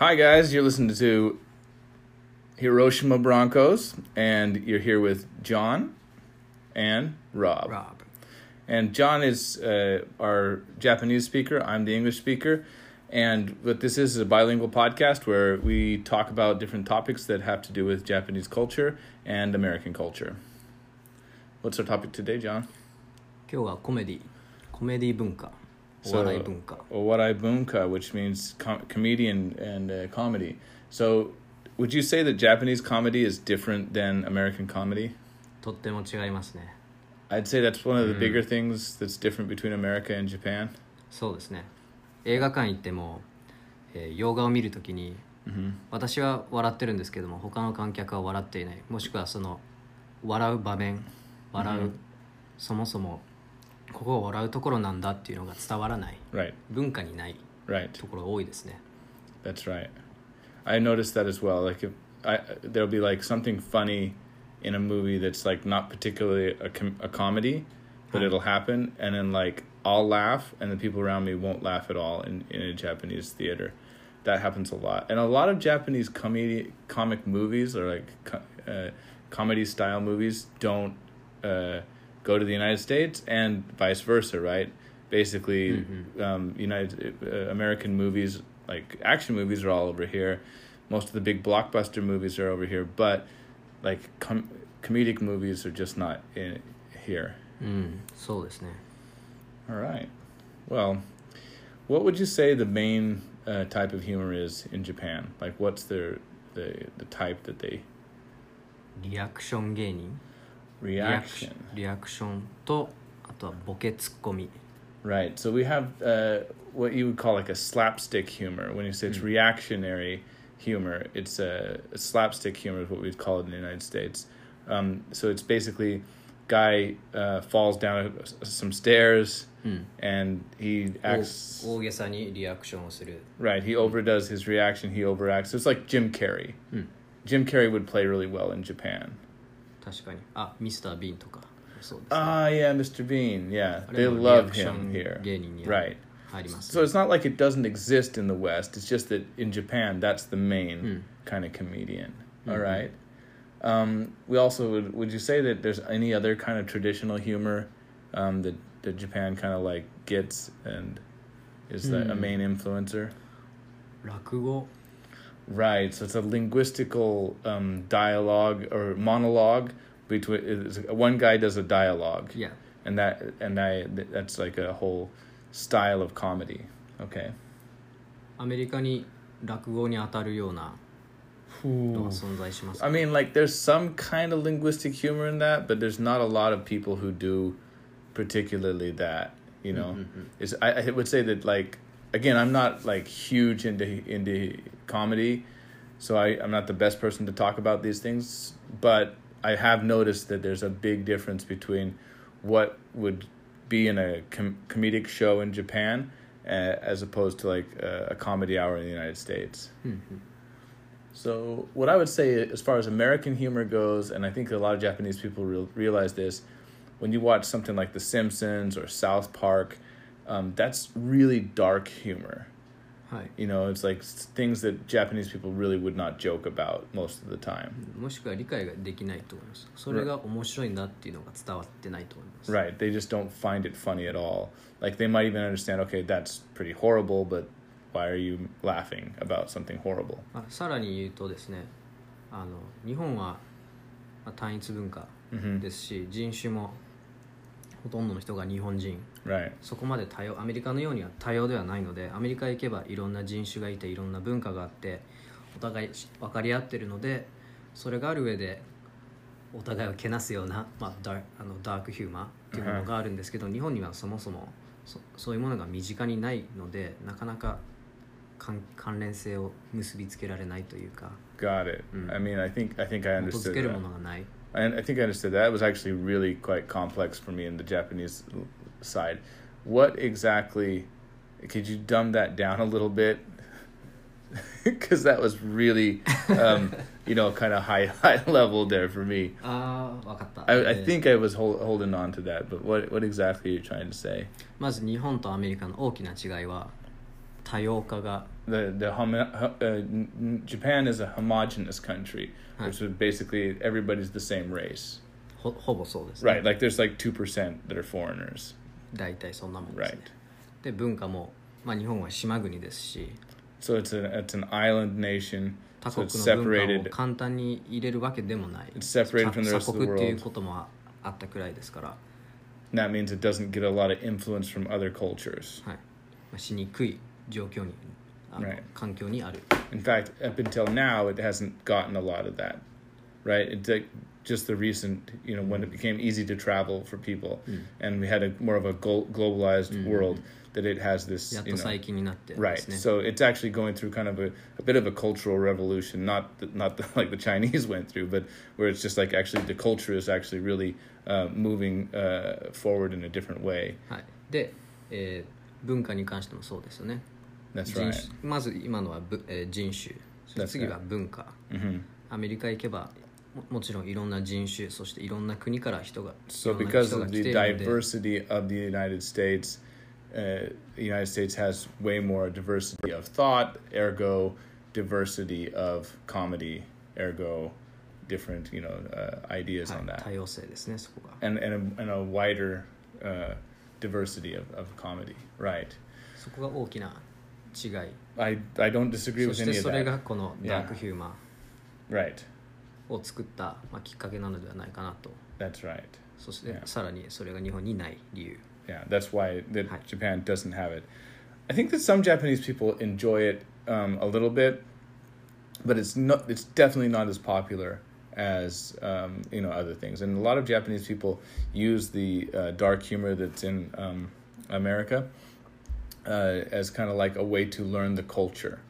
Hi, guys. You're listening to Hiroshima Broncos, and you're here with John and Rob. Rob. And John is uh, our Japanese speaker. I'm the English speaker. And what this is is a bilingual podcast where we talk about different topics that have to do with Japanese culture and American culture. What's our topic today, John? 今日はコメディコメディ文化 お So, 笑い文化 Owarai bunka, which means com- comedian and uh, comedy. So, would you say that Japanese comedy is different than American comedy? とっても違いますね I'd say that's one of the bigger things that's different between America and Japan. そうですね映画館行っても、えー洋画を見るときに hmm 私は笑ってるんですけども他の観客は笑っていないもしくはその笑う場面笑う、うんそもそもここは笑うところなんだっていうのが伝わらない Right, 文化にない right. ところが多いですね That's right. I noticed that as well. Like if I there'll be like something funny in a movie that's like not particularly a, com- a comedy, but Huh. it'll happen and then like I'll laugh and the people around me won't laugh at all in in a Japanese theater. That happens a lot. And a lot of Japanese comedy comic movies or like co- uh, comedy style movies don't uh, go to the United States and vice versa, right? Basically, um, United uh, American movies like action movies are all over here. Most of the big blockbuster movies are over here, but like com- comedic movies are just not in here. うんそうですね All right. Well, what would you say the main uh, type of humor is in Japan? Like, what's their the the type that they リアクション芸人 reaction? リアクションとあとはボケツッコミ Right. So we have uh, what you would call like a slapstick humor. When you say it's reactionary humor, it's a, a slapstick humor is what we'd call it in the United States. Um, so it's basically guy uh, falls down some stairs うん、 and he 大 acts 大げさにリアクションをする right. He overdoes his reaction. He overacts. So it's like Jim Carrey. うん、 Jim Carrey would play really well in Japan. 確かにあミスター・ビーンとかそうですね Ah, yeah, Mr. Bean. Yeah, あ they れもリ love アクショ him ン here. 芸人に Right. 入ります、 So it's not like it doesn't exist in the West. It's just that in Japan, that's the main Mm. kind of comedian. Mhm. All right. Um, we also would. Would you say that there's any other kind of traditional humor um, that that Japan kind of like gets and is the, a Hmm. main influencer? 落語 Right. So it's a linguistical um, dialogue or monologue between it's, one guy does a dialogue, いや and that and I that's like a whole style of comedy. Okay. アメリカに落語に当たるようなのが存在します I mean, like, there's some kind of linguistic humor in that, but there's not a lot of people who do particularly that. You know, is I, I would say that like again, I'm not like huge into into comedy, so I, I'm not the best person to talk about these things. But I have noticed that there's a big difference between what would be in a com- comedic show in Japan uh, as opposed to like uh, a comedy hour in the United States. Mm-hmm. So what I would say as far as American humor goes, and I think a lot of Japanese people re- realize this, when you watch something like The Simpsons or South Park um, that's really dark humor. はい You know, it's like s- things that Japanese people really would not joke about most of the time. もしくは理解ができないと思いますそれが面白いんだっていうのが伝わってないと思います Right. They just don't find it funny at all. Like, they might even understand, okay, that's pretty horrible, but why are you laughing about something horrible? まあ、さらに言うとですねあの日本は、まあ、単一文化 hmm ですし人種も ほとんどの人が日本人 Right. そこまで多様アメリカのようには多様ではないのでアメリカへ行けばいろんな人種がいていろんな文化があってお互い分かり合ってるのでそれがある上でお互いをけなすような、まあ、ダーあのダークヒューマーっていうものがあるんですけど、日本にはそもそもそそういうものが身近にないのでなかなか関関連性を結びつけられないというか Got it. Mm. I mean, I think I think I 基づ understood ける that. ものがない。And I think I understood that. It was actually really quite complex for me in the Japanese l- side. What exactly? Could you dumb that down a little bit? Because that was really, um, you know, kind of high high level there for me. ああ分かった、 I, I えー think I was hold, holding on to that, but what what exactly are you trying to say? まず日本とアメリカの大きな違いは 多様化が the the uh, Japan is a homogenous country, which is basically everybody's the same race, ほほぼそうですね right? Like there's like two percent that are foreigners, 大体そんなもんです right? ねで文化も、まあ、日本は島国ですし So it's a it's an island nation, 他国の文化を separated. 簡単に入れるわけでもない It's separated from the 鎖 rest of the 国っていう world. こともああったくらいですから、that means it doesn't get a lot of influence from other cultures. はいまあ、しにくい 状況にあの、 Right. 環境にある In fact, up until now, it hasn't gotten a lot of that, right? It's like just the recent, you know, when it became easy to travel for people, and we had a more of a glo- globalized world, that it has this, やっ you と know, 最近になってで right. すね、 So it's actually going through kind of a, a bit of a cultural revolution, not the, not the, like the Chinese went through, but where it's just like actually the culture is actually really uh, moving uh, forward in a different way. はい、で、えー文化に関してもそうですよね That's 人 right. 種まず今のはぶ、えー人種そして That's 次は文化 hmm アメリカ行けばももちろんいろんな人種そしていろんな国から人が So いろんな because 人が of 来 the ているので diversity of the United States, uh, the United States has way more diversity of thought, ergo diversity of comedy, ergo different you know uh, ideas はい on that, 多様性ですねそこが and and a, and a wider uh, diversity of, of comedy. Right. そこが大きな違い I, I don't disagree with any of それ that. がこのダークヒューマ Right. ンを作った、まあ、きっかけなのではないかなと That's right. そして Yeah. Yeah, that's why that Japan doesn't have it. I think that some Japanese people enjoy it um, a little bit, but it's not. It's definitely not as popular as um, you know other things. And a lot of Japanese people use the uh, dark humor that's in um, America uh, as kind of like a way to learn the culture.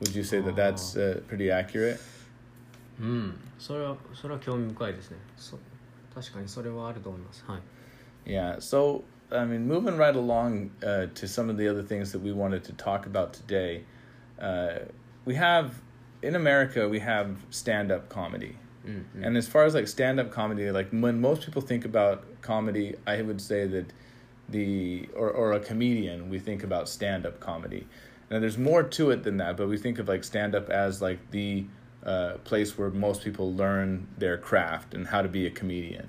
Would you say that that's uh, pretty accurate? うんそれはそれは興味深いですねそ確かにそれはあると思いますはい Yeah. So, I mean, moving right along uh, to some of the other things that we wanted to talk about today, uh, we have in America we have stand-up comedy, うんうん and as far as like stand-up comedy, like when most people think about comedy, I would say that the or or a comedian, we think about stand-up comedy. Now, there's more to it than that, but we think of like stand-up as like the uh, place where most people learn their craft and how to be a comedian.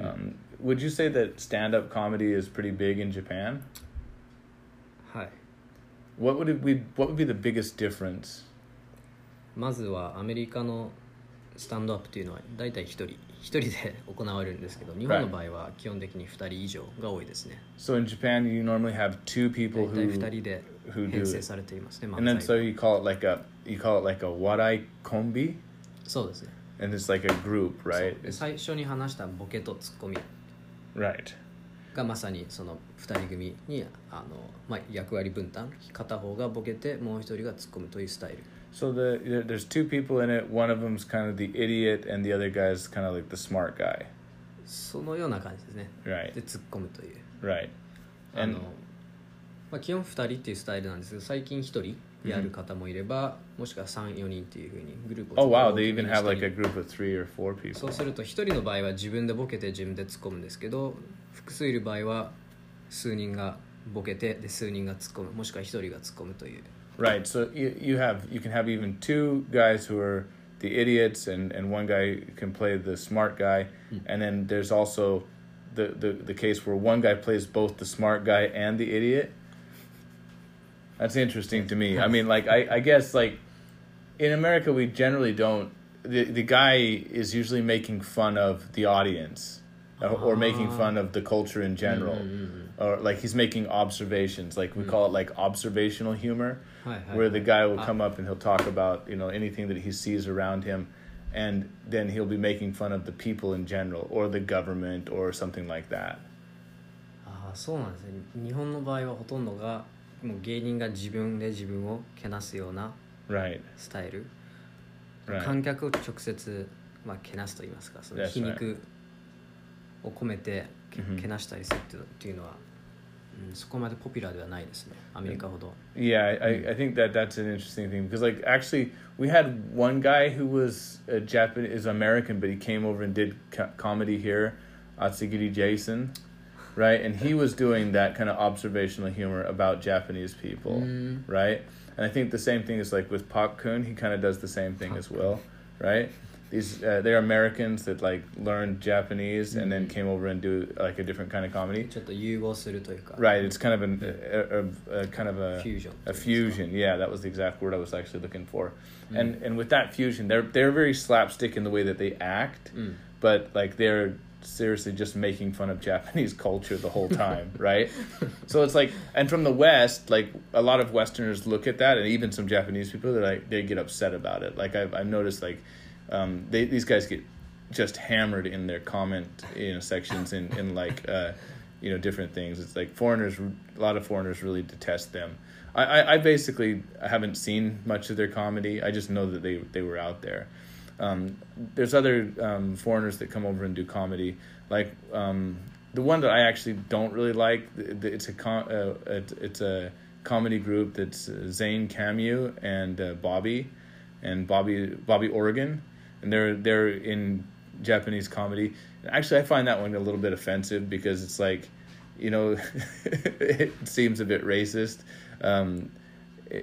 Um, would you say that stand-up comedy is pretty big in Japan? はい What would it be? What would be the biggest difference? まずはアメリカのスタンドアップというのは大体1人 1人で行われるんですけど日本の場合は基本的に2人以上が多いですね So in Japan, you normally have two 大 people 体 who, 2人で who do 編成 it, されていますね and then 漫 so 才が you call it like a you call it like a warai kombi, そうですね and it's like a group, right? で最初に話したボケとツッコミ Right. がまさにその2人組にあの、まあ、役割分担片方がボケてもう一人が突っ込むというスタイル。So the, there's two people in it. One of them's kind of the idiot, and the other guy's kind of like the smart guy. Right. Right. And まあ基本2人っていうスタイルなんですけど最近1人やる方もいればもしくは34人っていうふうにグループを作っていたりそうすると1人の場合は自分でボケて自分で突っ込むんですけど複数いる場合は数人がボケてで数人が突っ込むもしくは1人が突っ込むという Right. So you you have you can have even two guys who are the idiots, and and one guy can play the smart guy, and then there's also the the the case where one guy plays both the smart guy and the idiot. That's interesting to me. I mean, like I I guess like in America we generally don't. The the guy is usually making fun of the audience, or, or making Ah. fun of the culture in general, or like he's making observations. Like we call it like observational humor はいはい、 where the guy will Ah. come up and he'll talk about you know anything that he sees around him and then he'll be making fun of the people in general or the government or something like that ああそうなんですね日本の場合はほとんどがもう芸人が自分で自分をけなすような right スタイル、 right 観客を直接、まあ、けなすと言いますかその That's 皮肉 を込めてけ,、けなしたりするっていうのは、うん、そこまでポピュラーではないですねアメリカほど Yeah I, I think that that's an interesting thing because like actually we had one guy who was a Japanese American but he came over and did comedy here Atsugiri Jason right? And he was doing that kind of observational humor about Japanese people, mm. right? And I think the same thing is like with Pakkun, he kind of does the same thing Pop as well, right? these uh, they're Americans that like learned Japanese and then came over and do like a different kind of comedy. Right, it's kind of an, a, a, a, kind of a fusion. A fusion, yeah, that was the exact word I was actually looking for. Mm. And and with that fusion, they're they're very slapstick in the way that they act, mm. but like they're seriously just making fun of Japanese culture the whole time, right? So it's like, and from the West, like a lot of Westerners look at that, and even some Japanese people, they like they get upset about it. Like I've I've noticed like um, they these guys get just hammered in their comment you know sections in in like uh, you know different things. It's like foreigners, a lot of foreigners really detest them. I, I, I basically haven't seen much of their comedy. I just know that they they were out there. Um, there's other um, foreigners that come over and do comedy, like um, the one that I actually don't really like. It's a com- uh, it's, it's a comedy group that's uh, Zane Camu and uh, Bobby, and Bobby Bobby Ologun, and they're they're in Japanese comedy. Actually, I find that one a little bit offensive because it's like, you know, it seems a bit racist. Um,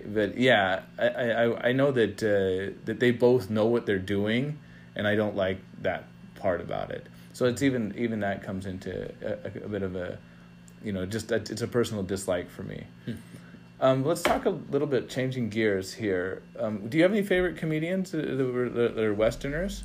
but yeah, I, I, I know that uh, that they both know what they're doing, and I don't like that part about it. So it's even even that comes into a, a bit of a, you know, just a, it's a personal dislike for me. Um, let's talk a little bit changing gears here. Um, do you have any favorite comedians that, were, that are Westerners?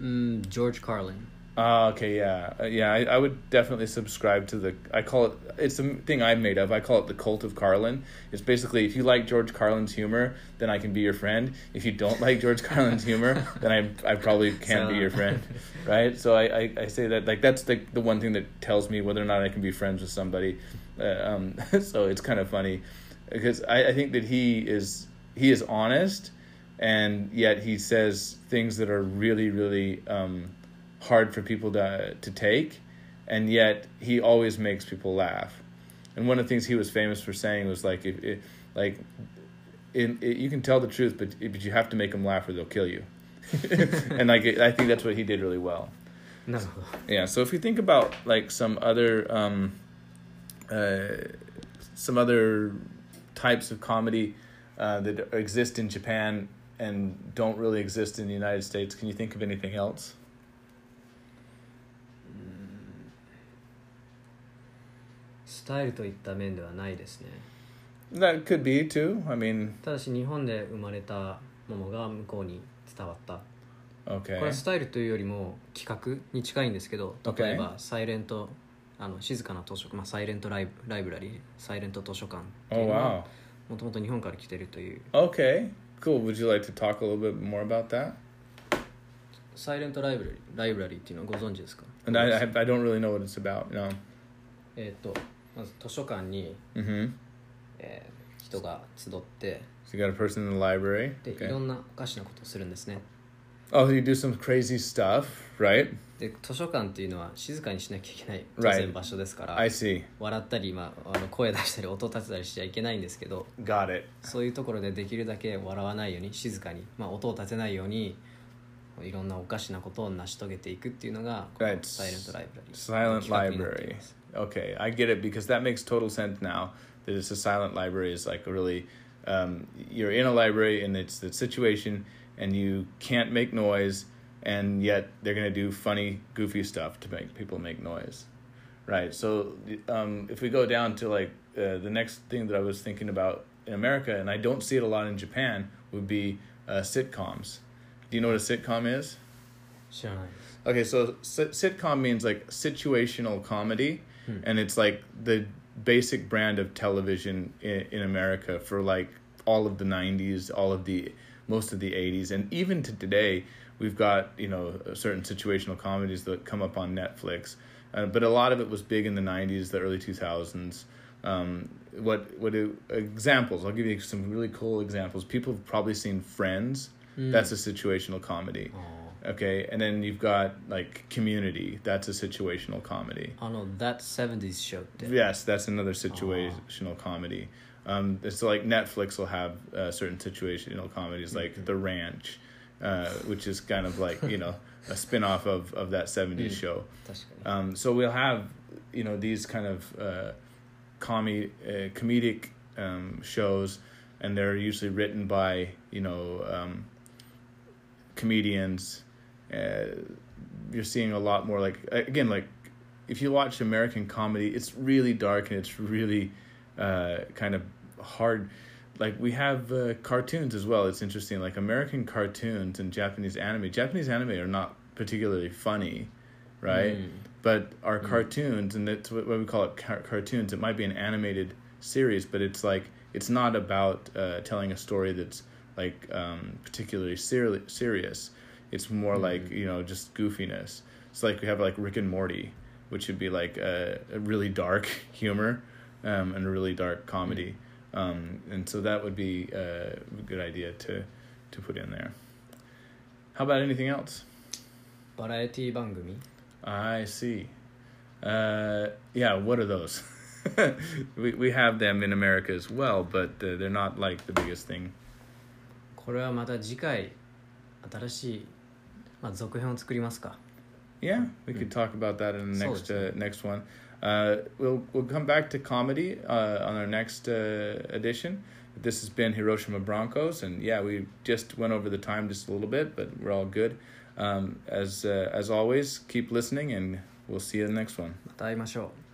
Mm, George Carlin. Uh, okay, yeah, uh, yeah. I, I would definitely subscribe to the. I call it. It's the thing I'm made of. I call it the cult of Carlin. It's basically if you like George Carlin's humor, then I can be your friend. If you don't like George Carlin's humor, then I I probably can't so. be your friend, right? So I, I, I say that like that's the the one thing that tells me whether or not I can be friends with somebody. Uh, um, so it's kind of funny because I, I think that he is he is honest, and yet he says things that are really really um, hard for people to to take, and yet he always makes people laugh. And one of the things he was famous for saying was like if, if like in, it, you can tell the truth, but but you have to make them laugh or they'll kill you. and like I think that's what he did really well. No. Yeah. So if you think about like some other um, uh, some other types of comedy uh, that exist in Japan and don't really exist in the United States, can you think of anything else? スタイルといった面ではないですね That could be too. I mean, ただし日本で生まれたものが向こうに伝わった okay. これはスタイルというよりも企画に近いんですけど Okay. 例えばサイレントあの静かな図書館、まあ、サイレントライブライブラリーサイレント図書館ってい Oh うのは.もともと日本から来てるという Okay. Cool. Would you like to talk a little bit more about that? サイレントライブラリーライブラリーっていうのはご存知ですか And I, I, I don't really know what it's about. No. えっ、とまず図書館に、Mm-hmm. えー人が集って、So you got a person in the library. で、い Okay. ろんなおかしなことをするんですね Oh, you do some crazy stuff, right? で図書館っていうのは静かにしなきゃいけない当.然場所ですから、I see. 笑ったり、まあ、あの声出したり音立てたりしちゃいけないんですけど Got it. そういうところでできるだけ笑わないように静かに、まあ、音を立てないようにいろんなおかしなことを成し遂げていくっていうのがこの Right. サイレントライブラリー Silent 企画になってい library. ます Okay, I get it because that makes total sense now. That it's a silent library is like a really, um, you're in a library and it's the situation and you can't make noise and yet they're going to do funny goofy stuff to make people make noise. Right so um, if we go down to like uh, the next thing that i was thinking about in america and i don't see it a lot in japan would be uh, sitcoms. Do you know what a sitcom is? Sure. Okay so sitcom means like situational comedy hmm. and it's like the basic brand of television in, in america for like all of the 90s all of the most of the 80s and even to today we've got you know certain situational comedies that come up on netflix. Uh, but a lot of it was big in the 90s the early 2000s um, what what it, examples i'll give you some really cool examples. People have probably seen friends. Mm. that's a situational comedy. Aww. okay? And then you've got like community. That's a situational comedy. Oh no that 70s show yes that's another situational Aww. comedy. Um, it's like Netflix will have uh, certain situational comedies like mm-hmm. The Ranch, uh, which is kind of like you know a spin off of, of that 70s mm. show. Um, so we'll have you know these kind of uh, uh, comedic um, shows, and they're usually written by you know um, comedians. Uh, you're seeing a lot more like again like if you watch American comedy, it's really dark and it's really uh, kind of hard. Like we have uh, cartoons as well. It's interesting. Like American cartoons and Japanese anime. Japanese anime are not particularly funny, right? Mm. But our cartoons, and that's what, we call it car- cartoons. It might be an animated series, but it's like it's not about uh, telling a story that's like um, particularly seri- serious. It's more like you know just goofiness. It's like we have like Rick and Morty, which would be like a, a really dark humor um, and a really dark comedy. Um, and so that would be uh, a good idea to to put in there. How about anything else? バラエティ番組 I see. Uh, yeah, what are those? we we have them in America as well, but uh, they're not like the biggest thing. これはまた次回新しい、まあ、続編を作りますか Yeah, we could talk about that in the So next it's- uh, next one. Uh, we'll we'll come back to comedy uh, on our next uh, edition. This has been Hiroshima Broncos, and yeah, we just went over the time just a little bit, but we're all good. Um, as uh, as always, keep listening, and we'll see you in the next one. また会いましょう